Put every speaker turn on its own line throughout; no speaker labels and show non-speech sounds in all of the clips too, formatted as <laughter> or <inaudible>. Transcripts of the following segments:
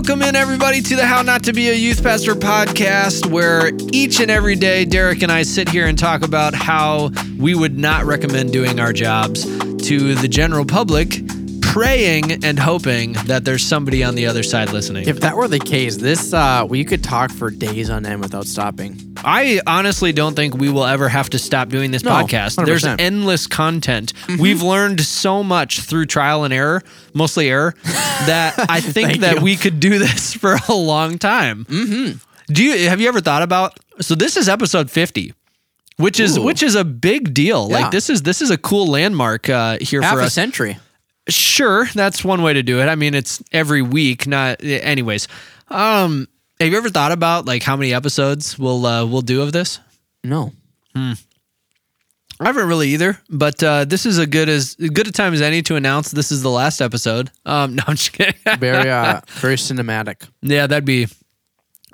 Welcome in, everybody, to the How Not to Be a Youth Pastor podcast, where each and every day Derek and I sit here and talk about how we would not recommend doing our jobs to the general public, praying and hoping that there's somebody on the other side listening.
If that were the case, this uh, we could talk for days on end without stopping.
I honestly don't think we will ever have to stop doing this
No,
podcast. There's
100%.
endless content. We've learned so much through trial and error, mostly error, <laughs> that I think that
you.
we could do this <laughs> for a long time. Mm-hmm. Do you have you ever thought about? So this is episode 50. Which is
Ooh.
which is a big deal.
Yeah.
Like this is this is a cool landmark uh, here
Half
for
a
us.
century.
Sure, that's one way to do it. I mean, it's every week, not anyways. Um, have you ever thought about like how many episodes we'll uh, we'll do of this?
No.
I haven't really either, but uh, this is a good as good a time as any to announce this is the last episode. Um, <laughs> no, I'm just kidding.
Very uh, <laughs> very cinematic.
yeah, that'd be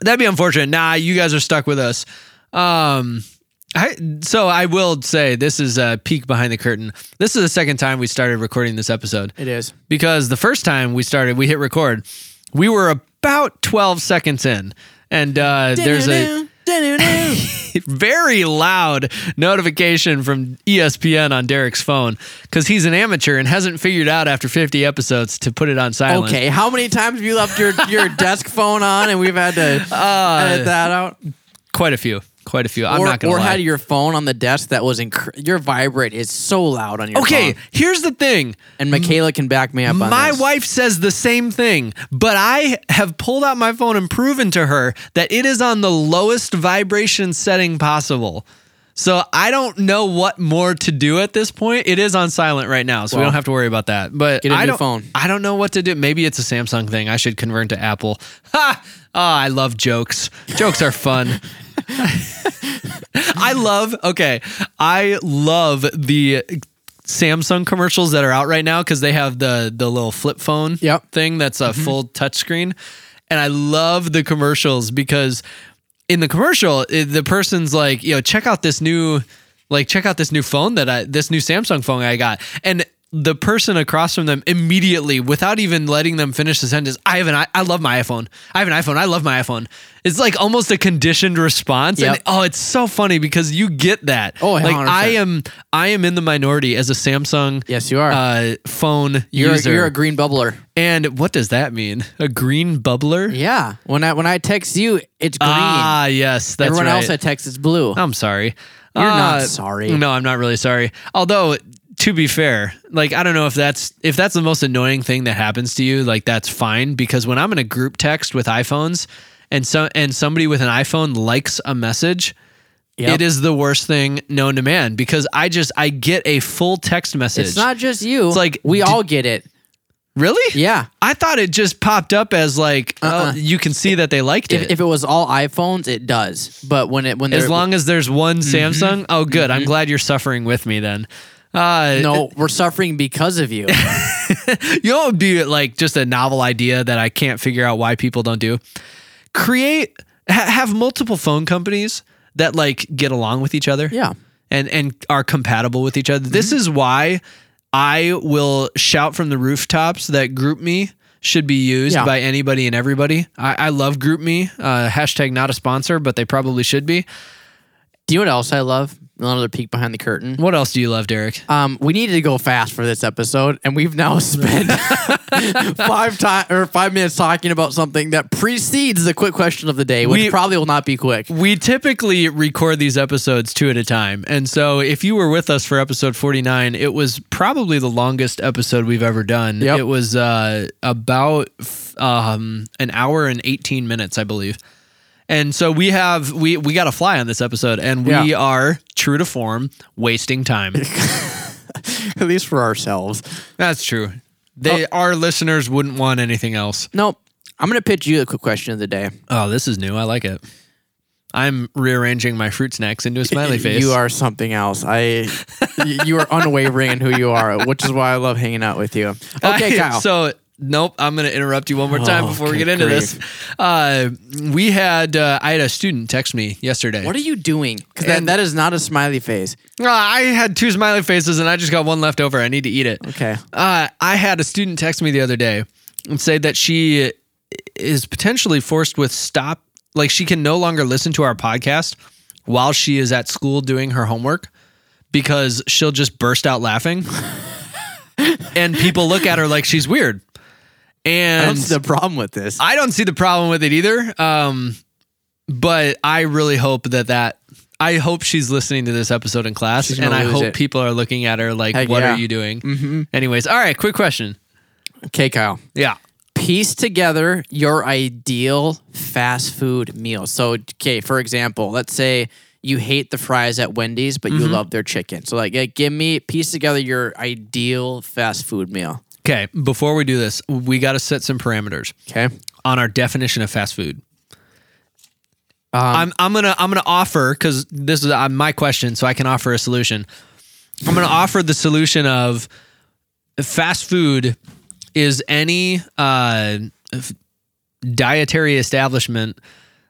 that'd be unfortunate. Nah, you guys are stuck with us. Um, I, so I will say this is a peek behind the curtain. This is the second time we started recording this episode
It is.
because the first time we started, we hit record, we were about 12 seconds in, and uh, there's a <laughs> very loud notification from ESPN on Derek's phone because he's an amateur and hasn't figured out after 50 episodes to put it on silent.
Okay, how many times have you left your, your <laughs> desk phone on and we've had to
Uh,
edit that out?
Quite a few. Quite a few. I'm
or
not going
or
to lie.
had your phone on the desk that was inc- your vibrate is so loud on your phone.
okay,
phone.
here's the thing.
And Michaela can back me up on this.
My
this.
wife says the same thing, but I have pulled out my phone and proven to her that it is on the lowest vibration setting possible. So I don't know what more to do at this point. It is on silent right now, so we don't have to worry about that. But
get a
I
new
don't,
phone.
I don't know what to do. Maybe it's a Samsung thing. I should convert to Apple. Ha! Oh, I love jokes. Jokes are fun. <laughs> I love okay. I love the Samsung commercials that are out right now because they have the the little flip phone
Yep.
thing that's a mm-hmm. full touchscreen, and I love the commercials because in the commercial it, the person's like, you know, check out this new like check out this new phone that I this new Samsung phone I got, and the person across from them immediately, without even letting them finish the sentence, I have an I, I love my iPhone. I have an iPhone. I love my iPhone. It's like almost a conditioned response, and oh, it's so funny because you get that.
Oh,
like
100%.
I am I am in the minority as a Samsung
Yes, you are.
uh, phone
you're,
user.
you're a green bubbler.
and what does that mean? A green bubbler?
Yeah. When I when I text you, it's green.
Ah, yes, that's
Everyone
right.
else I text is blue.
I'm sorry.
You're
Uh,
not sorry.
No, I'm not really sorry. Although to be fair, like I don't know if that's if that's the most annoying thing that happens to you, like that's fine because when I'm in a group text with iPhones and so and somebody with an iPhone likes a message,
Yep.
it is the worst thing known to man because I just I get a full text message.
It's not just you.
It's like,
we
did-
all get it.
really?
Yeah.
I thought it just popped up as like, oh,
Uh-uh.
oh, you can see that they liked
If,
it.
if it was all iPhones, it does. But when it when
as long as there's one mm-hmm. Samsung, oh, good. I'm mm-hmm. glad you're suffering with me then. Uh,
no, we're suffering because of you. <laughs>
you know, be like just a novel idea that I can't figure out why people don't do. Create, ha- have multiple phone companies that like get along with each other.
Yeah.
and and are compatible with each other. This is why I will shout from the rooftops that GroupMe should be used
Yeah.
by anybody and everybody. I, I love GroupMe. Uh, hashtag not a sponsor, but they probably should be.
Do you know what else I love? Another peek behind the curtain.
What else do you love, Derek?
Um, we needed to go fast for this episode, and we've now spent <laughs> five time or five minutes talking about something that precedes the quick question of the day, which
We-
probably will not be quick.
We typically record these episodes two at a time. And so if you were with us for episode 49, it was probably the longest episode we've ever done.
Yep.
It was uh, about f- um, an hour and 18 minutes, I believe. And so we have we we got a fly on this episode and we
Yeah.
are true to form wasting time. <laughs>
At least for ourselves.
That's true. They oh. our listeners wouldn't want anything else.
Nope. I'm gonna pitch you a quick question of the day.
Oh, this is new. I like it. I'm rearranging my fruit snacks into a smiley <laughs> face.
You are something else. I, you are unwavering in who you are, which is why I love hanging out with you. <laughs> Okay,
I-
Kyle.
So nope, I'm going to interrupt you one more time
Oh,
before we get into this. Uh, we had uh, I had a student text me yesterday.
what are you doing? Because that,
And-
that is not a smiley face.
Uh, I had two smiley faces and I just got one left over. I need to eat it.
Okay.
Uh, I had a student text me the other day and say that she is potentially forced with stop like she can no longer listen to our podcast while she is at school doing her homework because she'll just burst out laughing <laughs> and people look at her like she's weird
I
and
don't see the problem with this.
I don't see the problem with it either. Um, but I really hope that that I hope she's listening to this episode in class, and I hope
it.
people are looking at her like,
Heck
"What
yeah.
are you doing?"
mm-hmm.
Anyways, all right, quick question.
Okay, Kyle.
Yeah,
piece together your ideal fast food meal. So, okay, for example, let's say you hate the fries at Wendy's, but you love their chicken. So, like, give me piece together your ideal fast food meal.
Okay. Before we do this, we got to set some parameters
Okay.
on our definition of fast food.
Um,
I'm I'm gonna I'm gonna offer because this is uh, my question, so I can offer a solution. I'm gonna <clears throat> offer the solution of fast food is any uh, dietary establishment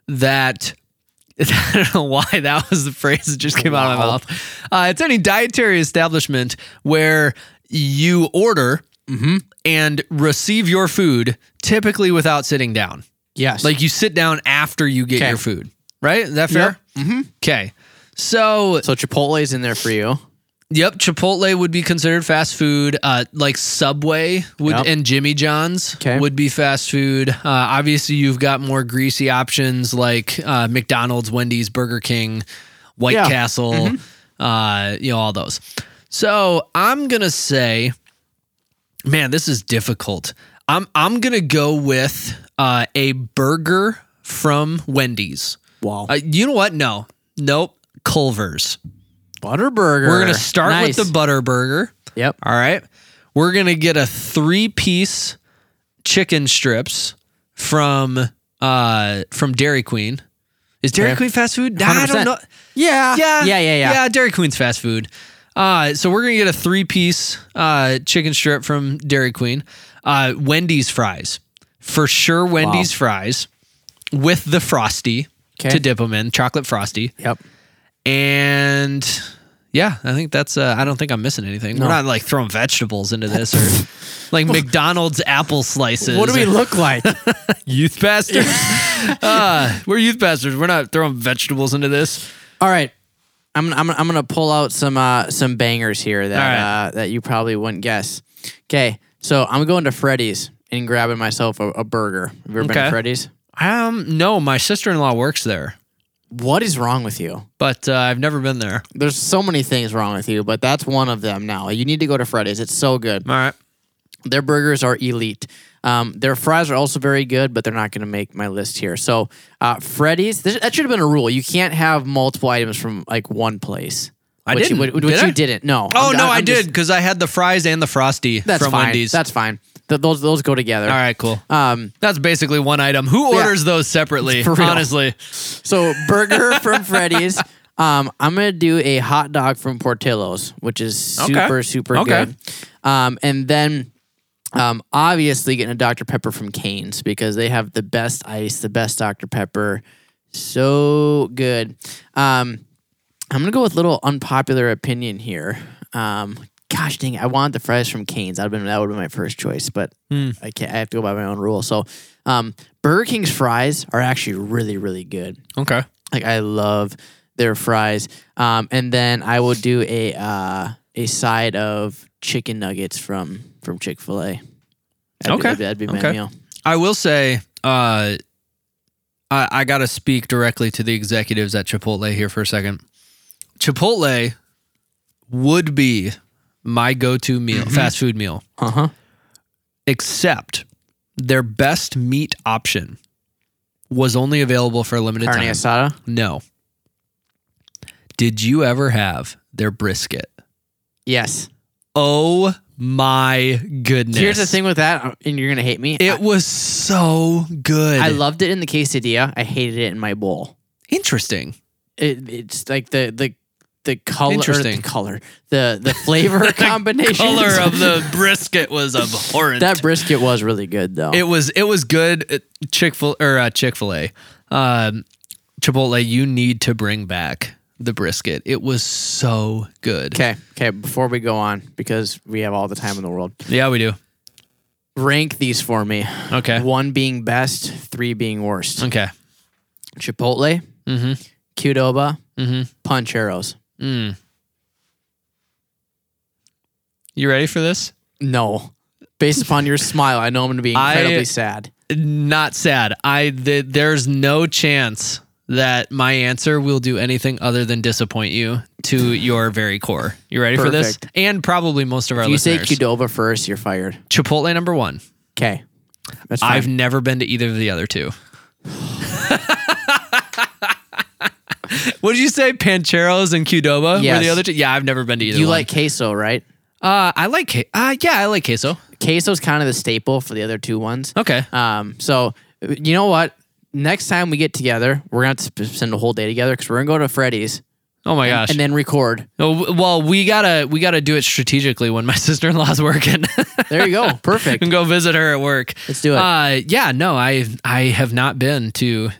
that <laughs> I don't know why that was the phrase that just came out of my mouth. Uh, it's any dietary establishment where you order and receive your food typically without sitting down.
yes.
Like you sit down after you get your food, right? Is that fair?
Mm-hmm.
Okay. So,
so Chipotle's in there for you.
yep, Chipotle would be considered fast food. Uh, like Subway would
Yep.
and Jimmy John's would be fast food. Uh, obviously, you've got more greasy options like uh, McDonald's, Wendy's, Burger King, White
Yeah. Mm-hmm.
Castle, uh, you know, all those. So I'm gonna say, man, this is difficult. I'm I'm gonna go with uh, a burger from Wendy's.
Wow.
Uh, you know what? No, nope. Culver's.
Butterburger.
We're gonna start
Nice.
with the butter burger.
Yep.
All right. We're gonna get a three piece chicken strips from uh from Dairy Queen. Is Dairy
Okay.
Queen fast food? I don't
100%.
know.
Yeah.
Yeah,
Yeah. Yeah. Yeah.
Yeah, Dairy Queen's fast food. Uh, so we're gonna get a three piece uh, chicken strip from Dairy Queen. Uh, Wendy's fries, for sure. Wendy's fries with the frosty to dip them in, chocolate frosty,
Yep.
and yeah, I think that's. Uh, I don't think I'm missing anything. We're
No.
not like throwing vegetables into this or <laughs> like McDonald's apple slices.
What do we
or
look like? <laughs>
youth pastors? <laughs> uh, we're youth pastors. We're not throwing vegetables into this.
All right. I'm I'm I'm gonna pull out some uh some bangers here that
right.
uh, that you probably wouldn't guess. Okay, so I'm going to Freddy's and grabbing myself a, a burger. Have you ever been to Freddy's?
Um, no, my sister in law works there.
What is wrong with you?
but uh, I've never been there.
There's so many things wrong with you, but that's one of them. Now you need to go to Freddy's. It's so good.
All right.
Their burgers are elite. Um, their fries are also very good, but they're not going to make my list here. So uh, Freddy's, this, that should have been a rule. You can't have multiple items from like one place.
I
which
didn't.
You, which
Did
you
I?
didn't. No.
Oh
I'm-
no,
I'm
I did because I had the fries and the frosty
That's
from
fine.
Wendy's.
That's fine. Th- those those go together.
All right, cool.
Um,
That's basically one item. Who
Yeah.
orders those separately?
For real.
Honestly,
so burger <laughs> from Freddy's. Um, I'm gonna do a hot dog from Portillo's, which is
Okay.
super super
Okay.
good. Um, and then um, obviously getting a Dr Pepper from Cane's because they have the best ice, the best Dr Pepper, so good. Um, I'm gonna go with a little unpopular opinion here. Um, gosh dang, I want the fries from Cane's. That'd been that would have been my first choice, but
Hmm.
I can't. I have to go by my own rule. So, um, Burger King's fries are actually really really good.
okay.
Like I love their fries. Um, and then I will do a uh, a side of chicken nuggets from from Chick Fil A.
Okay.
that'd be my
Okay.
meal.
I will say, uh, I, I got to speak directly to the executives at Chipotle here for a second. Chipotle would be my go-to meal,
Mm-hmm.
fast food meal,
Uh huh.
except their best meat option was only available for a limited
Carne
time.
asada.
No. Did you ever have their brisket?
Yes.
Oh my goodness.
Here's the thing with that, uh, and you're gonna hate me.
It was so good.
I, I loved it in the quesadilla. I hated it in my bowl.
Interesting.
It, it's like the the the color,
Interesting.
the color, the the flavor <laughs> combination.
Color of the <laughs> brisket was abhorrent.
that brisket was really good though.
it was it was good. Chick fil or uh, Chick fil A, um, Chipotle. You need to bring back the brisket. It was so good.
okay, okay. Before we go on, because we have all the time in the world.
Yeah, we do.
Rank these for me.
Okay.
One being best, three being worst.
Okay.
Chipotle,
Mm-hmm.
Qdoba,
Mm-hmm.
Pancheros.
Mm. You ready for this?
No. Based upon your smile, I know I'm going to be
I-
incredibly sad.
Not sad. I th- there's no chance that my answer will do anything other than disappoint you to your very core. You ready for this?
Perfect.
And probably most of our
If you say
listeners.
Qdoba first, you're fired.
Chipotle number one.
Okay. That's fine.
I've never been to either of the other two. <laughs> what did you say? Pancheros and Qdoba were
Yes.
the other two? Yeah, I've never been to either.
you
one.
like queso, right?
Uh, I like. que- Uh, yeah, I like queso.
Queso's kind of the staple for the other two ones.
Okay.
Um, so you know what? Next time we get together, we're gonna have to spend a whole day together because we're gonna go to Freddy's
Oh my gosh.
and then record.
W- well, we gotta we gotta do it strategically when my <laughs> sister in law's working. <laughs>
There you go. Perfect.
and go visit her at work.
Let's do it.
Uh, yeah, no, I I have not been to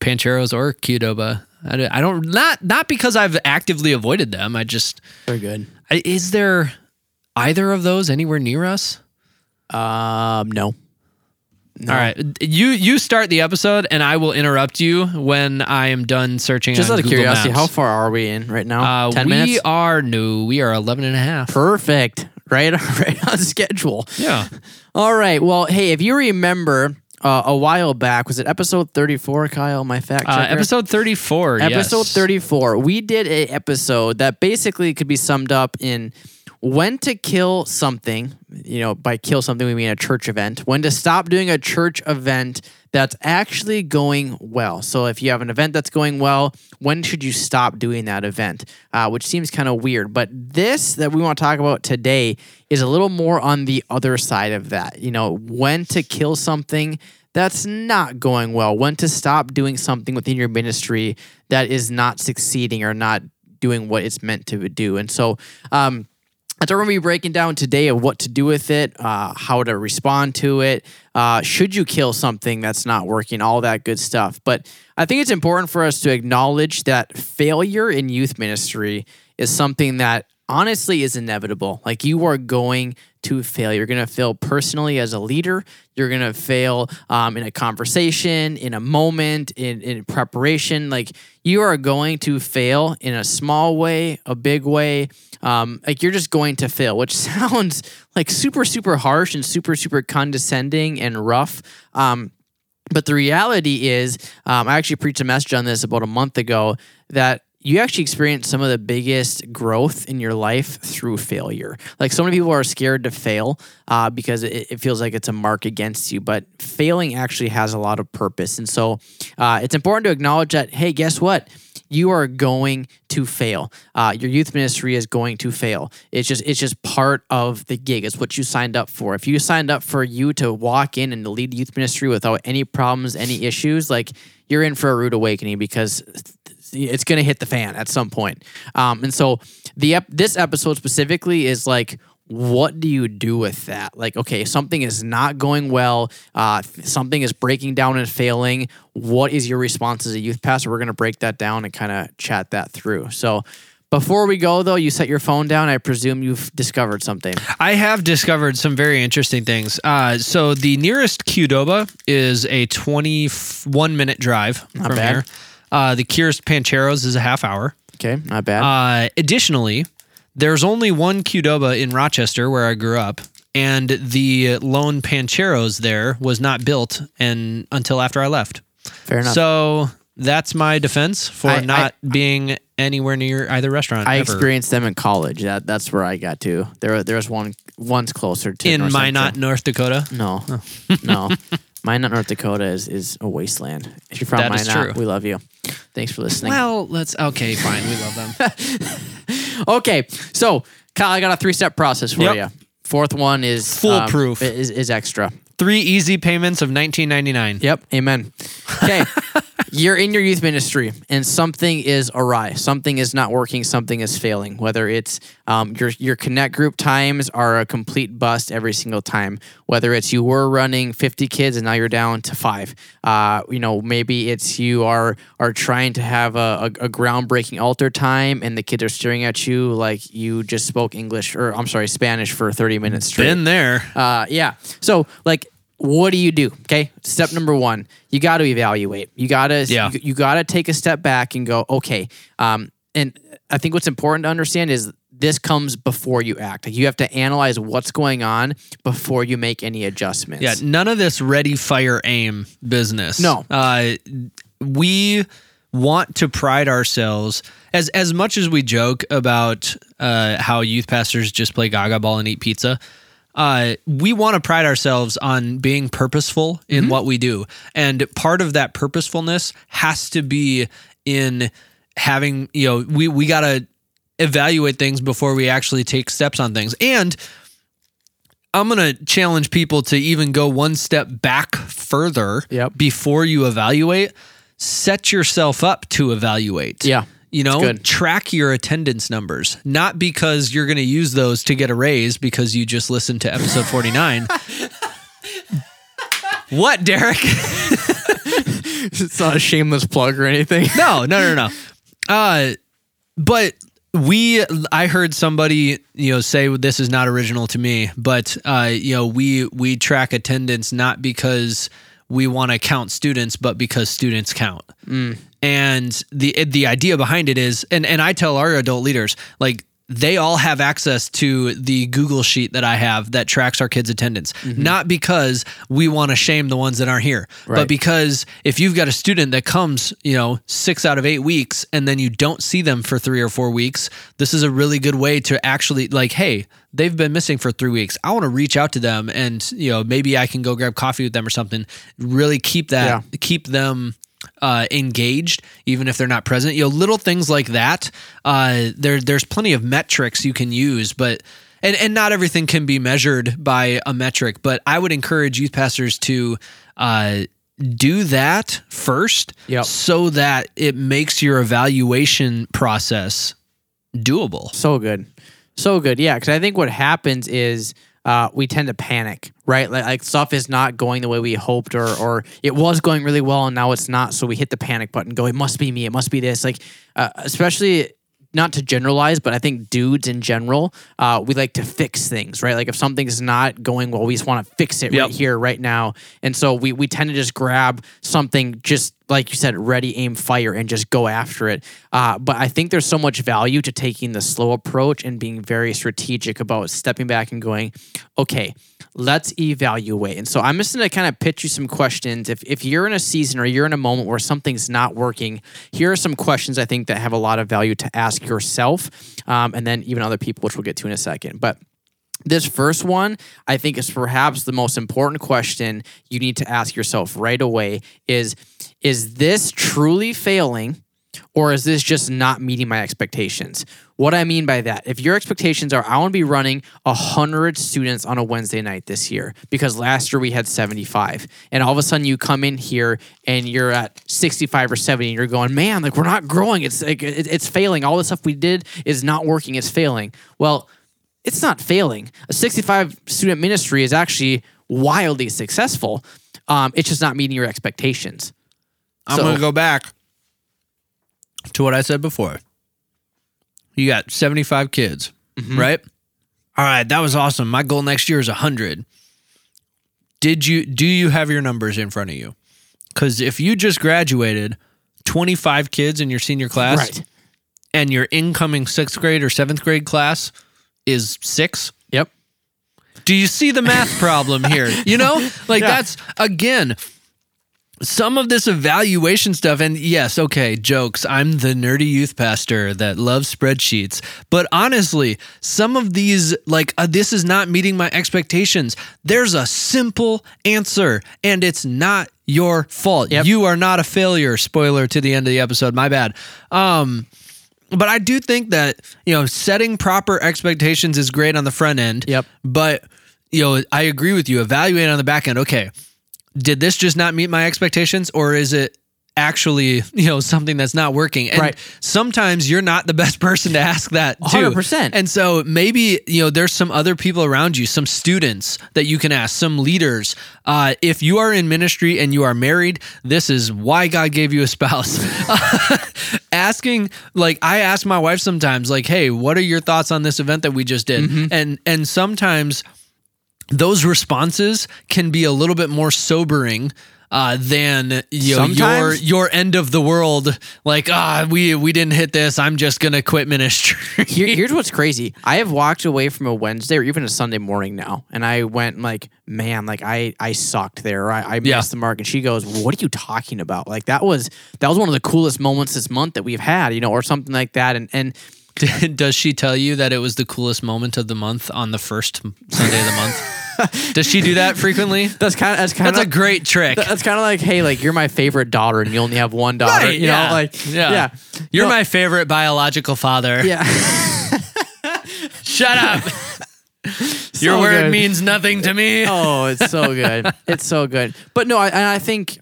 Pancheros or Qdoba. I don't, I don't not not because I've actively avoided them. I just
They're good.
I, is there either of those anywhere near us?
Um, no. No.
All right, you you start the episode, and I will interrupt you when I am done searching.
Just out of
Google
curiosity,
Maps.
how far are we in right now?
Uh,
Ten
we
minutes.
are new. we are 11 and a half.
Perfect. Right, <laughs> right on schedule.
Yeah.
All right. Well, hey, if you remember uh, a while back, was it episode 34, Kyle? My fact
Uh,
checker?
episode 34.
Episode
yes.
34. We did a episode that basically could be summed up in when to kill something. You know, by kill something, we mean a church event. When to stop doing a church event that's actually going well. So if you have an event that's going well, when should you stop doing that event? Uh, which seems kind of weird. But this that we want to talk about today is a little more on the other side of that. You know, when to kill something that's not going well, when to stop doing something within your ministry that is not succeeding or not doing what it's meant to do. And so, um, what we're going to be breaking down today of what to do with it, uh, how to respond to it. Uh, should you kill something that's not working? All that good stuff. But I think it's important for us to acknowledge that failure in youth ministry is something that honestly is inevitable. Like you are going to fail. You're going to fail personally as a leader. You're going to fail um, in a conversation, in a moment, in, in preparation. Like you are going to fail in a small way, a big way. Um, like you're just going to fail, which <laughs> sounds like super, super harsh and super, super condescending and rough. Um, but the reality is, um, I actually preached a message on this about a month ago that you actually experience some of the biggest growth in your life through failure. Like so many people are scared to fail uh, because it, it feels like it's a mark against you, but failing actually has a lot of purpose. And so uh, it's important to acknowledge that, hey, guess what? You are going to fail. Uh, your youth ministry is going to fail. It's just it's just part of the gig. It's what you signed up for. If you signed up for you to walk in and lead youth ministry without any problems, any issues, like you're in for a rude awakening because it's going to hit the fan at some point. Um, and so the ep- this episode specifically is like, what do you do with that? Like, okay, something is not going well. Uh, something is breaking down and failing. What is your response as a youth pastor? We're going to break that down and kind of chat that through. So. Before we go, though, you set your phone down. I presume you've discovered something.
I have discovered some very interesting things. Uh, so the nearest Qdoba is a 21 minute drive from
bad.
here. Uh, the nearest Pancheros is a half hour.
Okay, not bad.
Uh, additionally, there's only one Qdoba in Rochester where I grew up, and the lone Pancheros there was not built and until after I left.
Fair enough.
So that's my defense for
I- I-
not being anywhere near either restaurant.
I
ever.
experienced them in college. That that's where I got to. There there's one one's closer to
in
North
Minot,
Central.
North Dakota.
No, no. <laughs> Minot, North Dakota is, is a wasteland. If you're from
That
Minot, we love you. Thanks for listening.
Well, let's okay, fine. We love them. <laughs>
okay, so Kyle, I got a three step process for
Yep.
you. Fourth one is
Foolproof.
um, is is extra.
Three easy payments of 19.99.
Yep. Amen. Okay. <laughs> you're in your youth ministry and something is awry. Something is not working. Something is failing. Whether it's um, your your connect group times are a complete bust every single time. Whether it's you were running 50 kids and now you're down to five. Uh, you know maybe it's you are are trying to have a, a, a groundbreaking altar time and the kids are staring at you like you just spoke english or i'm sorry spanish for 30 minutes straight.
Been there.
uh, yeah. So like, what do you do? Okay. Step number one, you got to evaluate. You got to,
Yeah.
you, you got to take a step back and go, okay. Um, and I think what's important to understand is this comes before you act. Like you have to analyze what's going on before you make any adjustments.
Yeah, none of this ready, fire, aim business.
No.
Uh, we want to pride ourselves as as much as we joke about uh, how youth pastors just play gaga ball and eat pizza. Uh, we want to pride ourselves on being purposeful in what we do, and part of that purposefulness has to be in having you know we we gotta evaluate things before we actually take steps on things and I'm going to challenge people to even go one step back further
Yep.
before you evaluate. Set yourself up to evaluate.
Yeah.
You know, track your attendance numbers, not because you're going to use those to get a raise because you just listened to episode 49. <laughs> what, Derek? <laughs>
it's not a shameless plug or anything. <laughs>
no, no, no, no. Uh, but we, I heard somebody, you know, say this is not original to me, but uh, you know, we we track attendance not because we want to count students, but because students count. And the the idea behind it is, and and I tell our adult leaders like. They all have access to the Google sheet that I have that tracks our kids' attendance. Mm-hmm. Not because we want to shame the ones that aren't here, but because if you've got a student that comes, you know, six out of eight weeks and then you don't see them for three or four weeks, this is a really good way to actually like, hey, they've been missing for three weeks. I want to reach out to them and, you know, maybe I can go grab coffee with them or something. Really keep that, keep them uh, engaged, even if they're not present. You know, little things like that. Uh, there, there's plenty of metrics you can use, but and and not everything can be measured by a metric. But I would encourage youth pastors to uh, do that first,
Yep.
so that it makes your evaluation process doable.
So good. So good. Yeah. Cause I think what happens is uh, we tend to panic, right? Like, like stuff is not going the way we hoped or, or it was going really well and now it's not. So we hit the panic button, go, it must be me. It must be this. Like, uh, especially not to generalize, but I think dudes in general, uh, we like to fix things, right? Like if something's not going well, we just want to fix it
Yep.
right here, right now. And so we, we tend to just grab something just like you said, ready, aim, fire, and just go after it. Uh, but I think there's so much value to taking the slow approach and being very strategic about stepping back and going, okay, let's evaluate. And so I'm just going to kind of pitch you some questions. If, if you're in a season or you're in a moment where something's not working, here are some questions I think that have a lot of value to ask yourself um, and then even other people, which we'll get to in a second. But this first one, I think, is perhaps the most important question you need to ask yourself right away is is this truly failing or is this just not meeting my expectations? What I mean by that, if your expectations are I want to be running 100 students on a Wednesday night this year because last year we had 75 and all of a sudden you come in here and you're at 65 or 70 and you're going, "Man, like we're not growing. It's like it's failing. All the stuff we did is not working. It's failing." Well, it's not failing. A 65 student ministry is actually wildly successful. Um, it's just not meeting your expectations.
I'm
So-
going to go back to what I said before. You got 75 kids, mm-hmm. right? All right, that was awesome. My goal next year is 100. Did you do you have your numbers in front of you? Cuz if you just graduated 25 kids in your senior class
Right.
and your incoming 6th grade or 7th grade class is 6,
Yep.
do you see the math problem here? You know, <laughs> like
Yeah.
that's again some of this evaluation stuff. And yes, okay, jokes. I'm the nerdy youth pastor that loves spreadsheets. But honestly, some of these, like, uh, this is not meeting my expectations. There's a simple answer, and it's not your fault.
Yep.
You are not a failure. Spoiler to the end of the episode. My bad. Um, but I do think that you know setting proper expectations is great on the front end.
Yep.
But you know, I agree with you. Evaluate on the back end. Okay, did this just not meet my expectations, or is it actually you know something that's not working and
Right.
sometimes you're not the best <laughs> person to ask that too
100%.
and so maybe you know there's some other people around you some students that you can ask some leaders uh, if you are in ministry and you are married this is why god gave you a spouse <laughs> asking like i ask my wife sometimes like hey what are your thoughts on this event that we just did
Mm-hmm.
and and sometimes those responses can be a little bit more sobering uh, than you know, your your end of the world. Like ah, we we didn't hit this. I'm just gonna quit ministry.
Here, <laughs> here's what's crazy. I have walked away from a Wednesday or even a Sunday morning now, and I went like, man, like I I sucked there. I, I
Yeah.
missed the mark. And she goes, "What are you talking about? Like that was that was one of the coolest moments this month that we've had, you know, or something like that." And and <laughs>
Does she tell you that it was the coolest moment of the month on the first Sunday of the month? <laughs> <laughs> Does she do that frequently?
that's kind of that's kind of
That's a great trick.
that's kind of like, hey, like you're my favorite daughter, and you only have one daughter.
Right,
you
yeah.
know, like
Yeah.
yeah,
You're
No,
my favorite biological father.
yeah. <laughs>
Shut up. <laughs> Your word
good.
means nothing to me.
oh, it's so good. It's so good. But no, I, and I think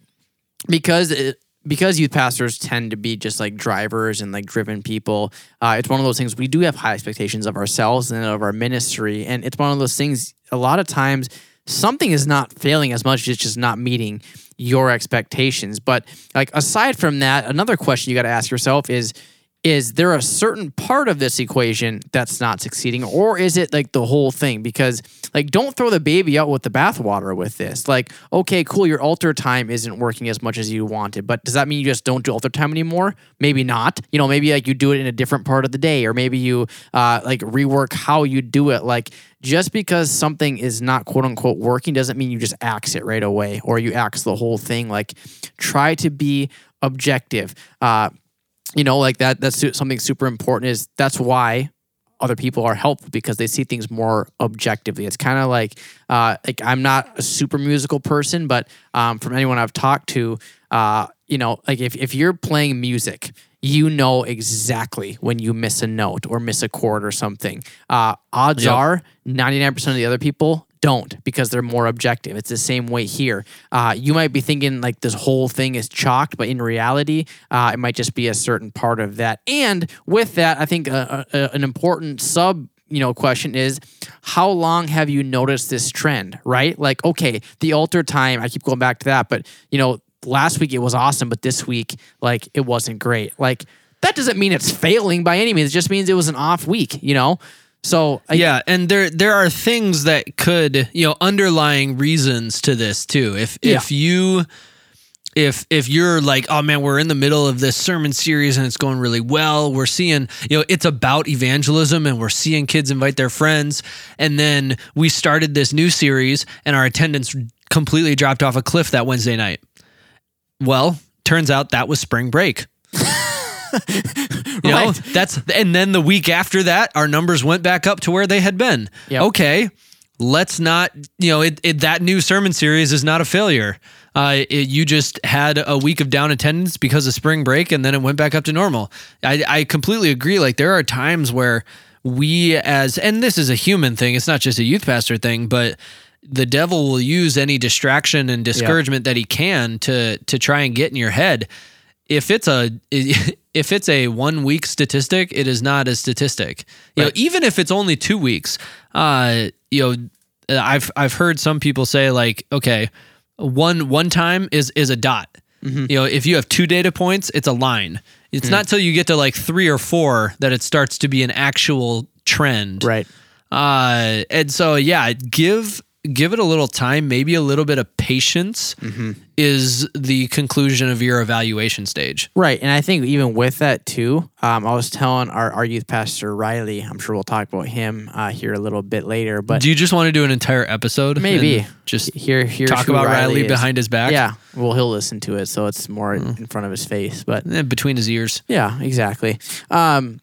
because it, because youth pastors tend to be just like drivers and like driven people, uh, it's one of those things we do have high expectations of ourselves and of our ministry, and it's one of those things. A lot of times, something is not failing as much as it's just not meeting your expectations. But like aside from that, another question you got to ask yourself is is there a certain part of this equation that's not succeeding or is it like the whole thing? Because like don't throw the baby out with the bathwater with this. Like okay cool your altar time isn't working as much as you wanted but does that mean you just don't do altar time anymore? Maybe not. You know maybe like you do it in a different part of the day or maybe you uh, like rework how you do it. Like just because something is not quote unquote working doesn't mean you just axe it right away or you axe the whole thing. Like try to be objective. Uh, you know like that that's something super important is that's why other people are helpful because they see things more objectively it's kind of like uh like i'm not a super musical person but um from anyone i've talked to uh you know like if, if you're playing music you know exactly when you miss a note or miss a chord or something uh odds
Yep.
are 99% of the other people don't because they're more objective. It's the same way here. Uh, you might be thinking like this whole thing is chalked, but in reality, uh, it might just be a certain part of that. And with that, I think uh, uh, an important sub you know question is how long have you noticed this trend right like okay the altar time i keep going back to that but you know last week it was awesome but this week like it wasn't great like that doesn't mean it's failing by any means it just means it was an off week you know so I,
yeah, and there there are things that could, you know, underlying reasons to this too. If if you if if you're like, oh man, we're in the middle of this sermon series and it's going really well. We're seeing, you know, it's about evangelism and we're seeing kids invite their friends. And then we started this new series and our attendance completely dropped off a cliff that Wednesday night. Well, turns out that was spring break. <laughs> <laughs> You know,
Right.
that's and then the week after that, our numbers went back up to where they had been.
Yep.
Okay, let's not. You know, it, it that new sermon series is not a failure. Uh, it, you just had a week of down attendance because of spring break, and then it went back up to normal. I, I completely agree. Like there are times where we, as and this is a human thing. It's not just a youth pastor thing, but the devil will use any distraction and discouragement that he can to to try and get in your head if it's a <laughs> if it's a one week statistic, it is not a statistic. You know, even if it's only two weeks, uh, you know, I've I've heard some people say like, okay, one one time is is a dot.
Mm-hmm.
You know, if you have two data points, it's a line. It's
Mm.
not till you get to like three or four that it starts to be an actual trend.
right
Uh, and so yeah, give give it a little time, maybe a little bit of patience
Mm-hmm.
is the conclusion of your evaluation stage.
Right. And I think even with that too, um, I was telling our, our youth pastor Riley, I'm sure we'll talk about him uh, here a little bit later, but
Do you just want to do an entire episode?
Maybe.
just
here, here
talk about Riley,
is.
behind his back?
Yeah. Well, he'll listen to it. So it's more in front of his face, but
between his ears.
yeah, exactly. Um,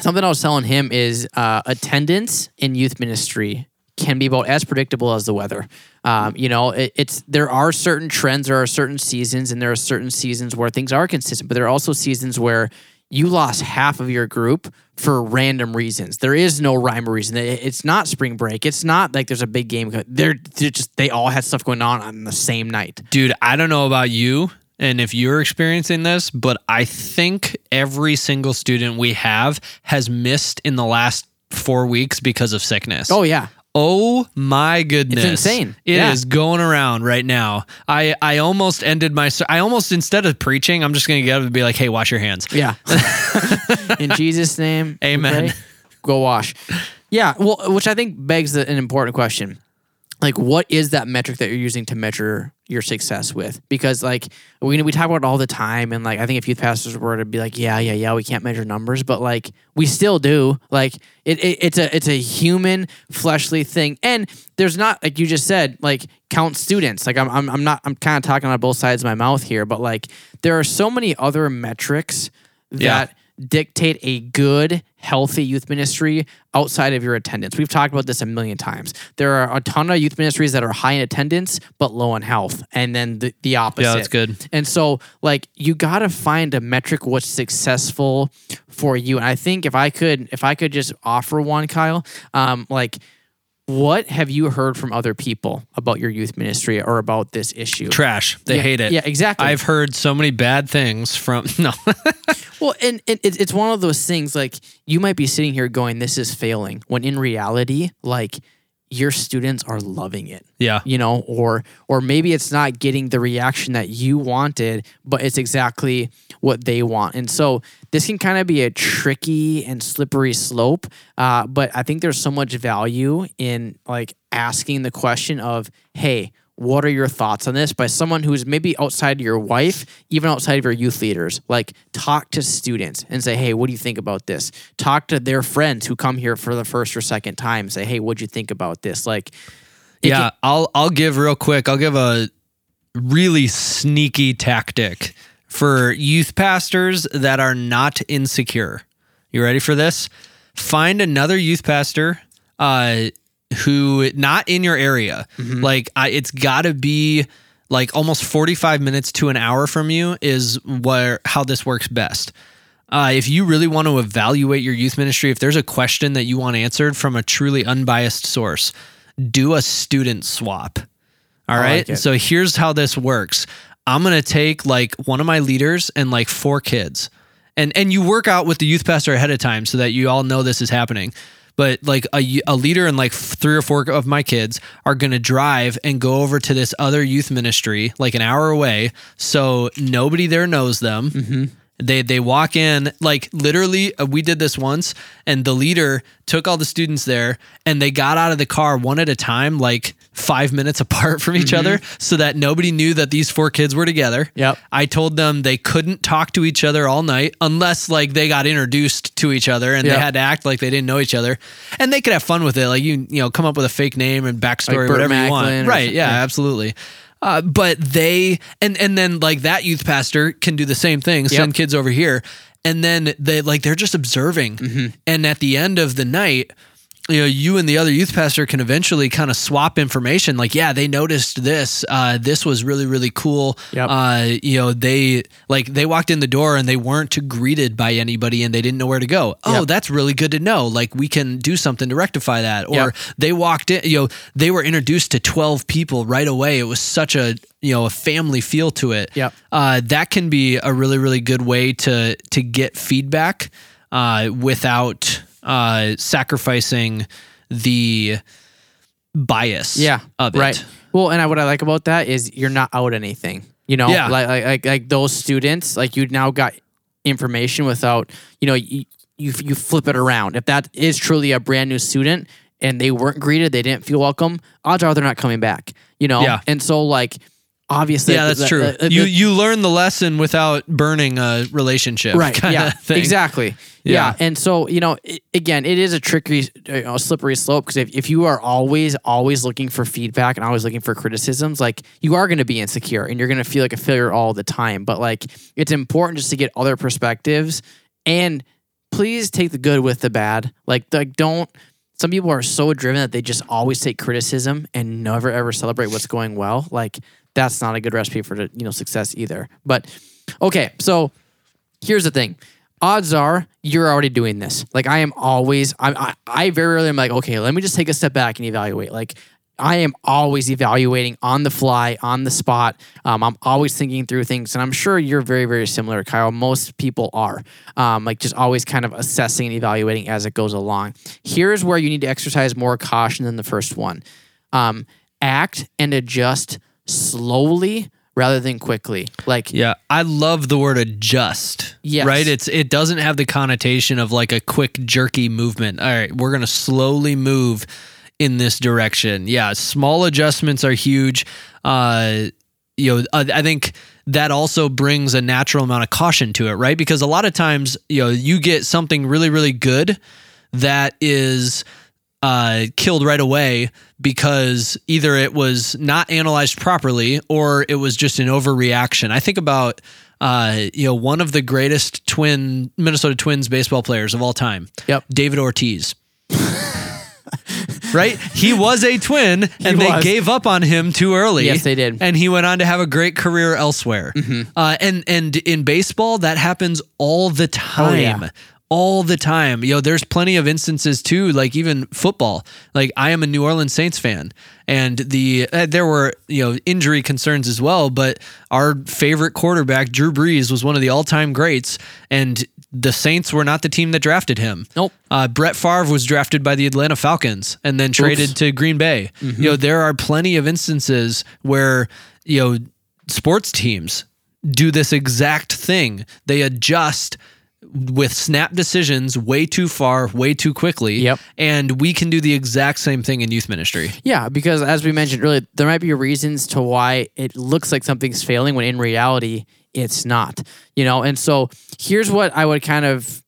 something I was telling him is uh, attendance in youth ministry can be about as predictable as the weather. Um, you know, it, it's there are certain trends, there are certain seasons, and there are certain seasons where things are consistent, but there are also seasons where you lost half of your group for random reasons. There is no rhyme or reason. It- It's not spring break. It's not like there's a big game. They're, they're just they all had stuff going on on the same night.
Dude, I don't know about you, and if you're experiencing this, but I think every single student we have has missed in the last four weeks because of sickness.
Oh yeah.
Oh my goodness.
It's insane.
It is
Yeah.
going around right now. I, I almost ended my, I almost, instead of preaching, I'm just going to get up and be like, hey, wash your hands.
Yeah. <laughs> In Jesus' name.
Amen.
Go wash. Yeah. Well, which I think begs the, an important question. Like, what is that metric that you're using to measure your success with? Because, like, we we talk about it all the time, and like, I think if youth pastors were to be like, yeah, yeah, yeah, we can't measure numbers, but like, we still do. Like, it, it it's a it's a human fleshly thing, and there's not like you just said, like, count students. Like, I'm I'm, I'm not I'm kind of talking on both sides of my mouth here, but like, there are so many other metrics
Yeah.
Dictate a good, healthy youth ministry outside of your attendance. We've talked about this a million times. There are a ton of youth ministries that are high in attendance but low in health, and then the, the opposite.
Yeah, that's good.
And so, like, you got to find a metric what's successful for you. And I think if I could, if I could just offer one, Kyle, um, like, what have you heard from other people about your youth ministry or about this issue?
Trash. They
Yeah,
hate it.
Yeah, exactly.
I've heard so many bad things from, <laughs> no.
Well, and, and it's one of those things like you might be sitting here going, "This is failing," when in reality, like your students are loving it.
yeah.
You know, or or maybe it's not getting the reaction that you wanted, but it's exactly what they want. And so this can kind of be a tricky and slippery slope. Uh, but I think there's so much value in like asking the question of, "Hey." What are your thoughts on this by someone who's maybe outside your wife, even outside of your youth leaders? Like, talk to students and say, hey, what do you think about this? Talk to their friends who come here for the first or second time. Say, hey, what'd you think about this? Like,
yeah,
can-
I'll I'll give real quick. I'll give a really sneaky tactic for youth pastors that are not insecure. You ready for this? Find another youth pastor uh who not in your area. Like I it's got to be like almost 45 minutes to an hour from you is where how this works best. Uh, if you really want to evaluate your youth ministry, if there's a question that you want answered from a truly unbiased source, do a student swap. All
I
right.
like
so here's how this works. I'm gonna take like one of my leaders and like four kids, and and you work out with the youth pastor ahead of time so that you all know this is happening. But like a, a leader and like three or four of my kids are gonna drive and go over to this other youth ministry like an hour away, so nobody there knows them.
Mm-hmm.
They they walk in like literally. Uh, we did this once, and the leader took all the students there, and they got out of the car one at a time, like five minutes <laughs> apart from each other, so that nobody knew that these four kids were together.
Mm-hmm. Yep.
I told them they couldn't talk to each other all night unless like they got introduced to each other and
Yep.
they had to act like they didn't know each other, and they could have fun with it. Like you you know come up with a fake name and backstory,
Burt
whatever you want. Right?
something.
Yeah, absolutely. Uh, but they and and then like that youth pastor can do the same thing. Send kids over here, and then they like they're just observing.
Mm-hmm.
And at the end of the night, you know, you and the other youth pastor can eventually kind of swap information. Like, yeah, they noticed this. Uh, this was really really cool.
Yep.
Uh, you know, they like they walked in the door and they weren't greeted by anybody and they didn't know where to go. Oh,
Yep.
that's really good to know. Like we can do something to rectify that. Or
Yep.
they walked in, you know, they were introduced to 12 people right away. It was such a, you know, a family feel to it.
Yep.
Uh, that can be a really, really good way to, to get feedback, uh, without, uh, sacrificing the bias
Yeah,
of it.
right. Well, and I, what I like about that is you're not out anything. You know,
Yeah.
like, like like like those students, like you now got information without, you know, you, you you flip it around. If that is truly a brand new student and they weren't greeted, they didn't feel welcome. Odds are they're not coming back. You know,
Yeah.
and so like obviously,
Yeah, that's true.
the- uh,
you you learn the lesson without burning a relationship,
right yeah
thing.
exactly
Yeah.
yeah. and so you know i again it is a tricky you know, slippery slope because if, if you are always always looking for feedback and always looking for criticisms like you are going to be insecure and you're going to feel like a failure all the time but like it's important just to get other perspectives and please take the good with the bad like like don't some people are so driven that they just always take criticism and never ever celebrate what's going well like that's not a good recipe for you know success either but okay so here's the thing odds are you're already doing this like i am always I'm, i i very rarely am like okay let me just take a step back and evaluate like I am always evaluating on the fly, on the spot. Um, I'm always thinking through things, and I'm sure you're very, very similar, Kyle. Most people are, um, like just always kind of assessing and evaluating as it goes along. Here's where you need to exercise more caution than the first one. Um, act and adjust slowly rather than quickly. Like
Yeah, I love the word adjust.
Yes.
Right? It's it doesn't have the connotation of like a quick jerky movement. All right, we're going to slowly move in this direction. Yeah, small adjustments are huge. Uh you know, I, I think that also brings a natural amount of caution to it, right? Because a lot of times, you know, you get something really really good that is uh, killed right away because either it was not analyzed properly or it was just an overreaction. I think about uh, you know one of the greatest twin Minnesota Twins baseball players of all time,
Yep.
David Ortiz. <laughs> right? He was a twin, and they gave up on him too early.
Yes, they did.
And he went on to have a great career elsewhere. Uh, and and in baseball, that happens all the time.
yeah.
All the time. You know, there's plenty of instances too, like even football. Like I am a New Orleans Saints fan, and the uh, there were you know injury concerns as well. But our favorite quarterback, Drew Brees, was one of the all-time greats, and the Saints were not the team that drafted him.
Nope.
Uh, Brett Favre was drafted by the Atlanta Falcons and then traded to Green Bay.
Mm-hmm.
You know, there are plenty of instances where, you know, sports teams do this exact thing. They adjust with snap decisions way too far, way too quickly.
Yep.
And we can do the exact same thing in youth ministry.
Yeah, because as we mentioned earlier, there might be reasons to why it looks like something's failing when in reality it's not. You know, and so here's what I would kind of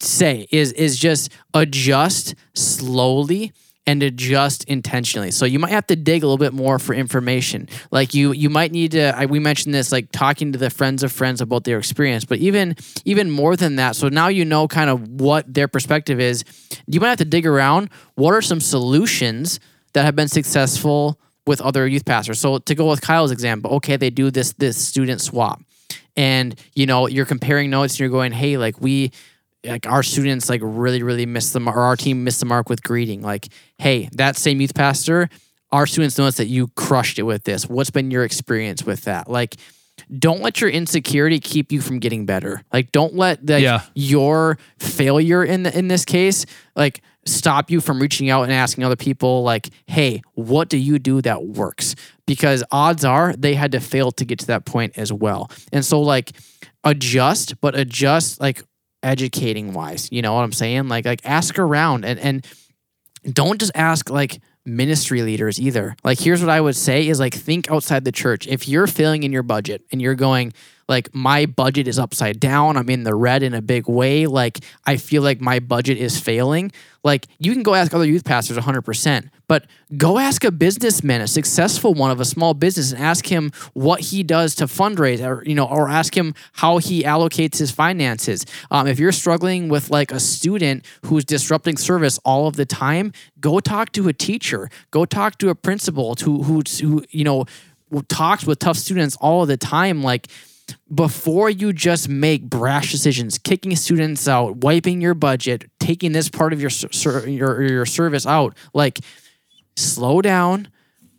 say is is just adjust slowly and adjust intentionally. So you might have to dig a little bit more for information. Like you you might need to I, we mentioned this like talking to the friends of friends about their experience, but even even more than that. So now you know kind of what their perspective is. You might have to dig around what are some solutions that have been successful with other youth pastors. So to go with Kyle's example, okay, they do this this student swap. And you know, you're comparing notes and you're going, "Hey, like we like our students like really really missed the mark or our team missed the mark with greeting. Like hey that same youth pastor our students noticed that you crushed it with this. What's been your experience with that? Like don't let your insecurity keep you from getting better. Like don't let
Yeah.
your failure in the, in this case like stop you from reaching out and asking other people like hey what do you do that works? Because odds are they had to fail to get to that point as well. And so like adjust but adjust like educating wise you know what i'm saying like like ask around and and don't just ask like ministry leaders either. Like here's what I would say is like think outside the church. If you're failing in your budget and you're going like my budget is upside down, I'm in the red in a big way, like I feel like my budget is failing, like you can go ask other youth pastors 100%, but go ask a businessman, a successful one of a small business and ask him what he does to fundraise or you know or ask him how he allocates his finances. Um, if you're struggling with like a student who's disrupting service all of the time, go talk to a teacher, go talk to a principal who who who you know talks with tough students all of the time. Like before you just make brash decisions, kicking students out, wiping your budget, taking this part of your your your service out, like slow down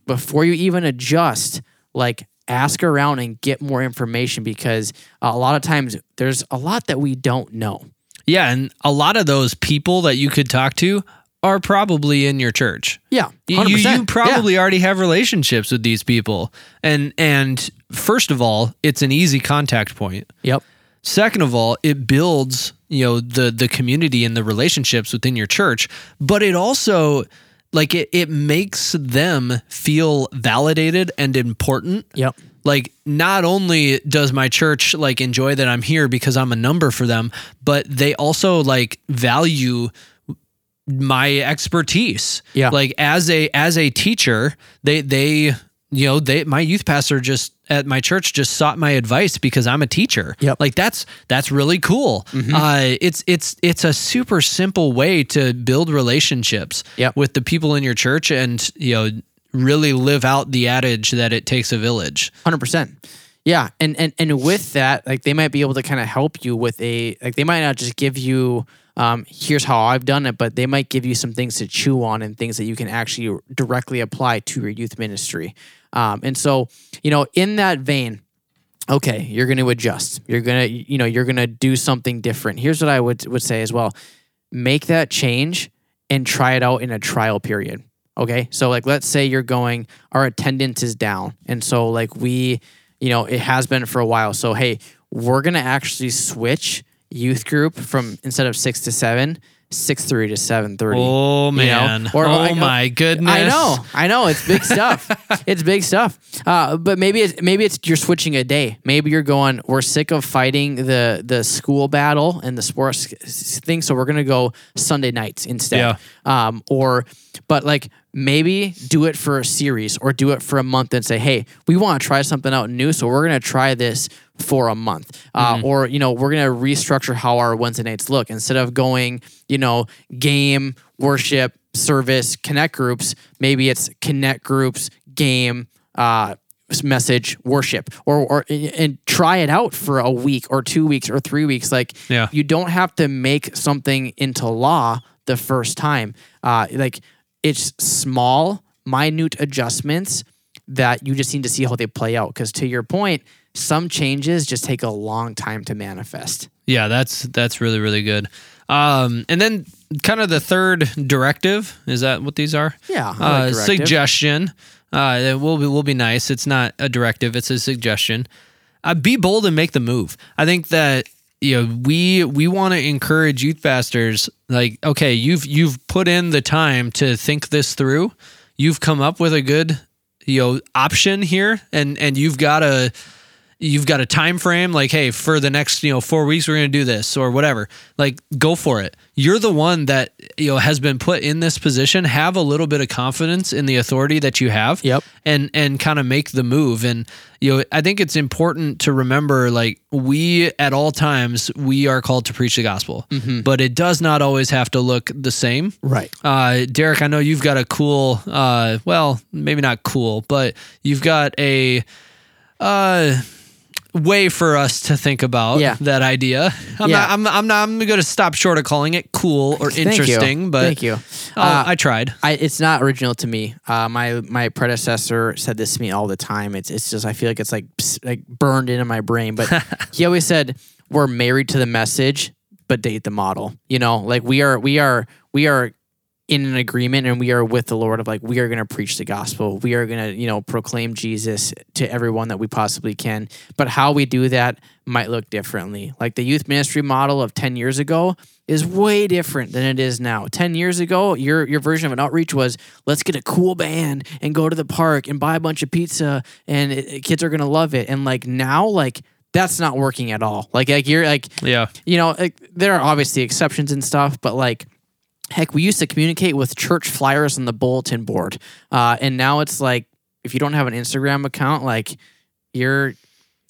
before you even adjust. Like ask around and get more information because a lot of times there's a lot that we don't know.
Yeah. And a lot of those people that you could talk to are probably in your church.
Yeah,
You-
100%.
You,
Yeah.
you probably already have relationships with these people. And and first of all, it's an easy contact point.
Yep.
Second of all, it builds, you know, the the community and the relationships within your church, but it also like it it makes them feel validated and important.
Yep.
Like not only does my church like enjoy that I'm here because I'm a number for them, but they also like value my expertise.
Yeah.
Like as a as a teacher, they they you know, they my youth pastor just at my church just sought my advice because I'm a teacher.
Yep.
Like that's that's really cool. Uh it's it's it's a super simple way to build relationships
Yep.
with the people in your church and you know really live out the adage that it takes a village.
Hundred percent. Yeah, and and and with that, like they might be able to kind of help you with a like they might not just give you um, here's how I've done it, but they might give you some things to chew on and things that you can actually directly apply to your youth ministry. Um, and so, you know, in that vein, okay, you're going to adjust. You're going to, you know, you're going to do something different. Here's what I would would say as well: make that change and try it out in a trial period. Okay, so like let's say you're going, our attendance is down, and so like we, you know, it has been for a while. So hey, we're gonna actually switch youth group from instead of six to seven six thirty to seven thirty.
Oh man!
Or-
oh
I-
my goodness!
I know, I know, it's big stuff. <laughs> it's big stuff. Uh, but maybe it's maybe it's you're switching a day. Maybe you're going. We're sick of fighting the the school battle and the sports thing, so we're gonna go Sunday nights instead.
Yeah.
Um, or, but like maybe do it for a series or do it for a month and say, hey, we want to try something out new, so we're gonna try this for a month. Uh, Or you know, we're gonna restructure how our Wednesday nights look instead of going, you know, game worship service connect groups. Maybe it's connect groups game. Uh, message worship or or and try it out for a week or two weeks or three weeks like
Yeah.
you don't have to make something into law the first time uh like it's small minute adjustments that you just need to see how they play out because to your point some changes just take a long time to manifest
Yeah, that's that's really really good. Um, and then kind of the third directive is that what these are?
Yeah, I like
uh, suggestion. Uh, it will be will be nice. It's not a directive. It's a suggestion. Uh, be bold and make the move. I think that you know we we want to encourage youth pastors. Like, okay, you've you've put in the time to think this through. You've come up with a good you know option here, and and you've got a you've got a time frame like hey for the next you know four weeks we're going to do this or whatever. Like go for it. You're the one that you know has been put in this position. Have a little bit of confidence in the authority that you have
Yep.
and and kind of make the move. And you know i think it's important to remember like we at all times we are called to preach the gospel but it does not always have to look the same.
Right.
Uh, Derek, I know you've got a cool, uh, well, maybe not cool, but you've got a uh, way for us to think about
Yeah.
that idea. I'm
Yeah.
not. I'm. I'm not. I'm going to stop short of calling it cool or interesting, Thank. But
thank you Uh,
I tried.
I, it's not original to me. Uh, my my predecessor said this to me all the time. It's it's just I feel like it's like like burned into my brain. But <laughs> he always said we're married to the message, but date the model. You know, like we are we are we are in an agreement and we are with the Lord of like we are going to preach the gospel. We are going to you know proclaim Jesus to everyone that we possibly can. But how we do that might look differently. Like the youth ministry model of ten years ago is way different than it is now. 10 years ago, your your version of an outreach was let's get a cool band and go to the park and buy a bunch of pizza and it, it- kids are going to love it. And like now like that's not working at all. Like like you're like
Yeah.
you know, like, there are obviously exceptions and stuff, but like heck, we used to communicate with church flyers on the bulletin board. Uh, and now it's like if you don't have an Instagram account, like you're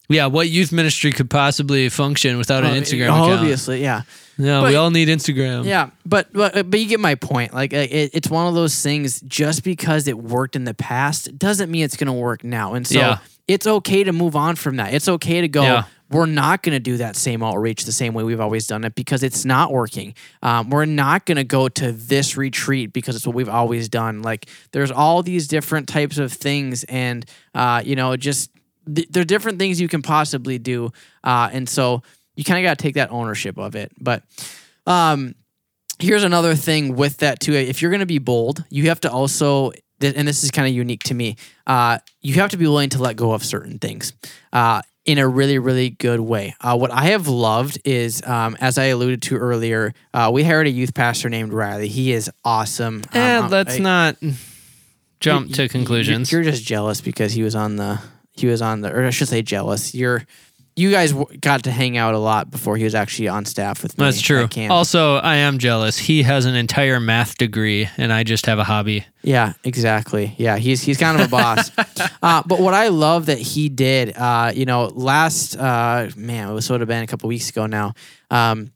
Yeah. What youth ministry could possibly function without an
uh,
Instagram account?
Obviously, yeah.
Yeah.
But-
we all need Instagram.
Yeah, but but but you get my point. Like uh, it, it's one of those things. Just because it worked in the past doesn't mean it's going to work now. And so
Yeah.
it's okay to move on from that. It's okay to go.
Yeah.
We're not going to do that same outreach the same way we've always done it because it's not working. Um, we're not going to go to this retreat because it's what we've always done. Like there's all these different types of things, and uh, you know, just th- there are different things you can possibly do. Uh, and so you kind of got to take that ownership of it. But um, here's another thing with that too. If you're going to be bold, you have to also, and this is kind of unique to me. Uh, you have to be willing to let go of certain things. Uh, in a really, really good way. Uh, what I have loved is, um, as I alluded to earlier, uh, we hired a youth pastor named Riley. He is awesome.
Eh,
Um,
let's
I-
not jump
you-
to conclusions.
You're, just jealous because he was on the he was on the or I should say jealous. You're you guys w- got to hang out a lot before he was actually on staff with me.
That's true. Also, I am jealous. He has an entire math degree, and I just have a hobby.
Yeah, exactly. Yeah, he's he's kind of a boss. <laughs> uh, but what I love that he did, uh, you know, last uh, man, it was sort of been a couple weeks ago now. Um,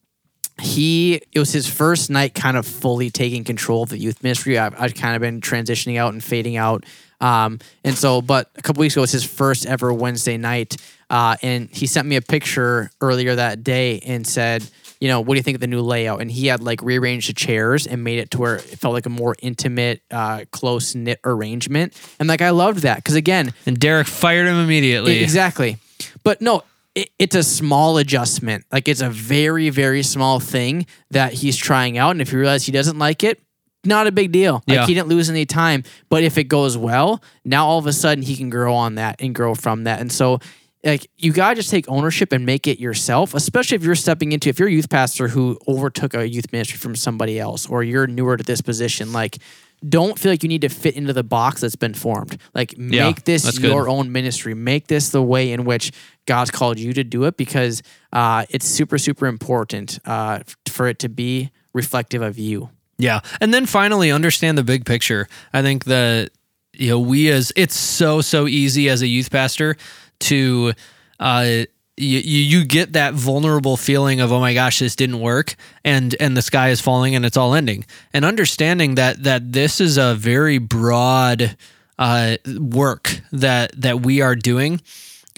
he it was his first night kind of fully taking control of the youth ministry. I've, I've kind of been transitioning out and fading out. Um, and so, but a couple weeks ago it was his first ever Wednesday night. Uh, and he sent me a picture earlier that day and said, you know, what do you think of the new layout? And he had like rearranged the chairs and made it to where it felt like a more intimate, uh, close knit arrangement. And like I loved that because again,
And Derek fired him immediately.
Exactly. But no, it, it's a small adjustment. Like it's a very, very small thing that he's trying out. And if you realize he doesn't like it, not a big deal. Like
Yeah.
he didn't lose any time. But if it goes well, now all of a sudden he can grow on that and grow from that. And so like you gotta just take ownership and make it yourself, especially if you're stepping into if you're a youth pastor who overtook a youth ministry from somebody else or you're newer to this position, like don't feel like you need to fit into the box that's been formed. Like
Yeah,
make this
that's good.
your own ministry. Make this the way in which God's called you to do it because uh, it's super, super important uh, for it to be reflective of you.
Yeah. And then finally understand the big picture. I think that you know, we as it's so so easy as a youth pastor to uh you, you get that vulnerable feeling of oh my gosh this didn't work and and the sky is falling and it's all ending and understanding that that this is a very broad uh work that that we are doing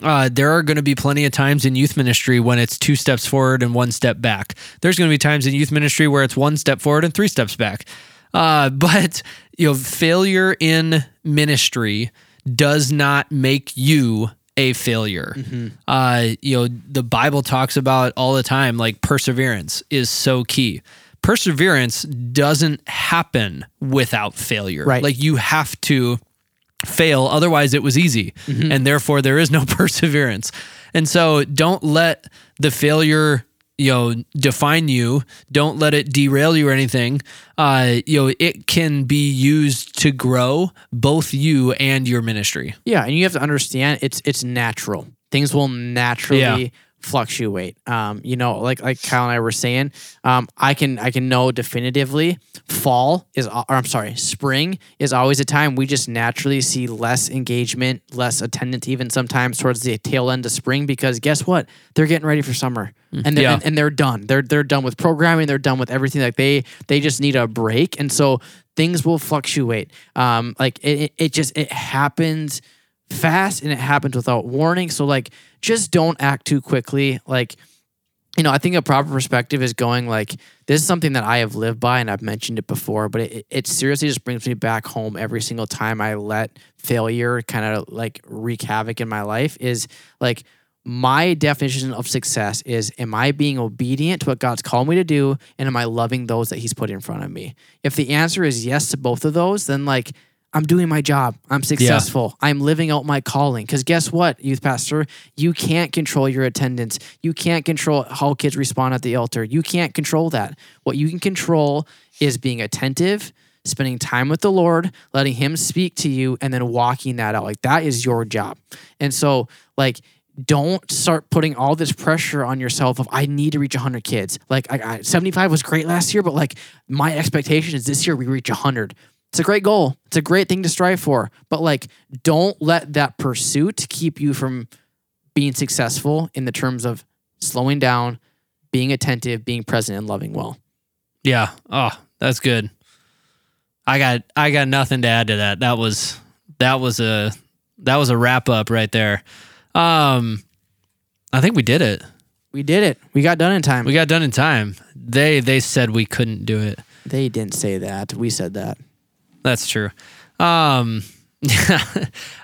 uh, there are going to be plenty of times in youth ministry when it's two steps forward and one step back. There's going to be times in youth ministry where it's one step forward and three steps back. Uh, <laughs> but you know, failure in ministry does not make you a failure. Uh, you know, the Bible talks about all the time, like perseverance is so key. Perseverance doesn't happen without failure.
Right.
Like you have to fail otherwise it was easy and therefore there is no <laughs> perseverance and so don't let the failure you know define you don't let it derail you or anything uh you know it can be used to grow both you and your ministry
Yeah, and you have to understand it's it's natural. Things will naturally
Yeah.
Fluctuate. Um, you know, like like Kyle and I were saying, um, I can I can know definitively fall is or I'm sorry, spring is always a time we just naturally see less engagement, less attendance even sometimes towards the tail end of spring because guess what? They're getting ready for summer. And they're
Yeah.
and, and they're done. They're they're done with programming, they're done with everything. Like they they just need a break. And so things will fluctuate. Um, like it, it, it just it happens fast and it happens without warning. So like just don't act too quickly. Like you know, I think a proper perspective is going like this is something that I have lived by and I've mentioned it before, but it, it seriously just brings me back home every single time I let failure kind of like wreak havoc in my life is like my definition of success is am I being obedient to what God's called me to do and am I loving those that he's put in front of me? If the answer is yes to both of those, then like I'm doing my job. I'm successful. I'm living out my calling. Because guess what, youth pastor? You can't control your attendance. You can't control how kids respond at the altar. You can't control that. What you can control is being attentive, spending time with the Lord, letting Him speak to you, and then walking that out. Like that is your job. And so, like, don't start putting all this pressure on yourself of I need to reach 100 kids. Like I, I, 75 was great last year, but like my expectation is this year we reach 100. It's a great goal. It's a great thing to strive for. But like don't let that pursuit keep you from being successful in the terms of slowing down, being attentive, being present and loving well.
yeah oh that's good i got i got nothing to add to that that was that was a that was a wrap up right there um i think we did it
We did it. We got done in time.
we got done in time they they said we couldn't do it
they didn't say that. We said that.
That's true. Um, <laughs>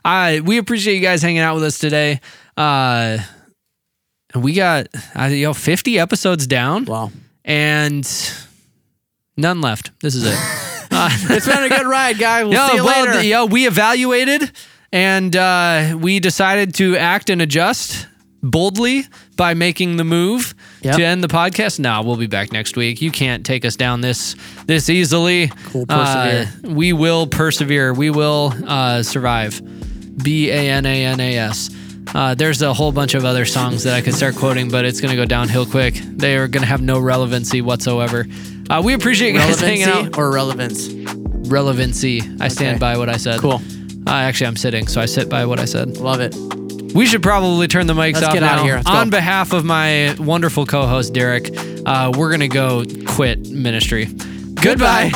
I we appreciate you guys hanging out with us today. Uh, we got uh, you know fifty episodes down
Wow.
and none left. This is it. Uh, <laughs> <laughs>
It's been a good ride, guy. We'll
yeah,
see you
well,
later.
yeah, we evaluated and uh, we decided to act and adjust boldly by making the move
Yep.
to end the podcast. Now we'll be back next week. You can't take us down this this easily.
We'll persevere.
Uh, we will persevere. We will uh, survive. B A N A N A S. Uh, there's a whole bunch of other songs that I could start quoting, but it's going to go downhill quick. They are going to have no relevancy whatsoever. Uh, we appreciate you guys hanging out
Relevancy or relevance?
relevancy. I stand by what I said.
Cool.
Uh, actually, I'm sitting, so I sit by what I said.
Love it.
We should probably turn the mics
Let's
off
get
now.
out of here. Let's go.
On behalf of my wonderful co-host Derek, uh, we're gonna go quit ministry. Goodbye.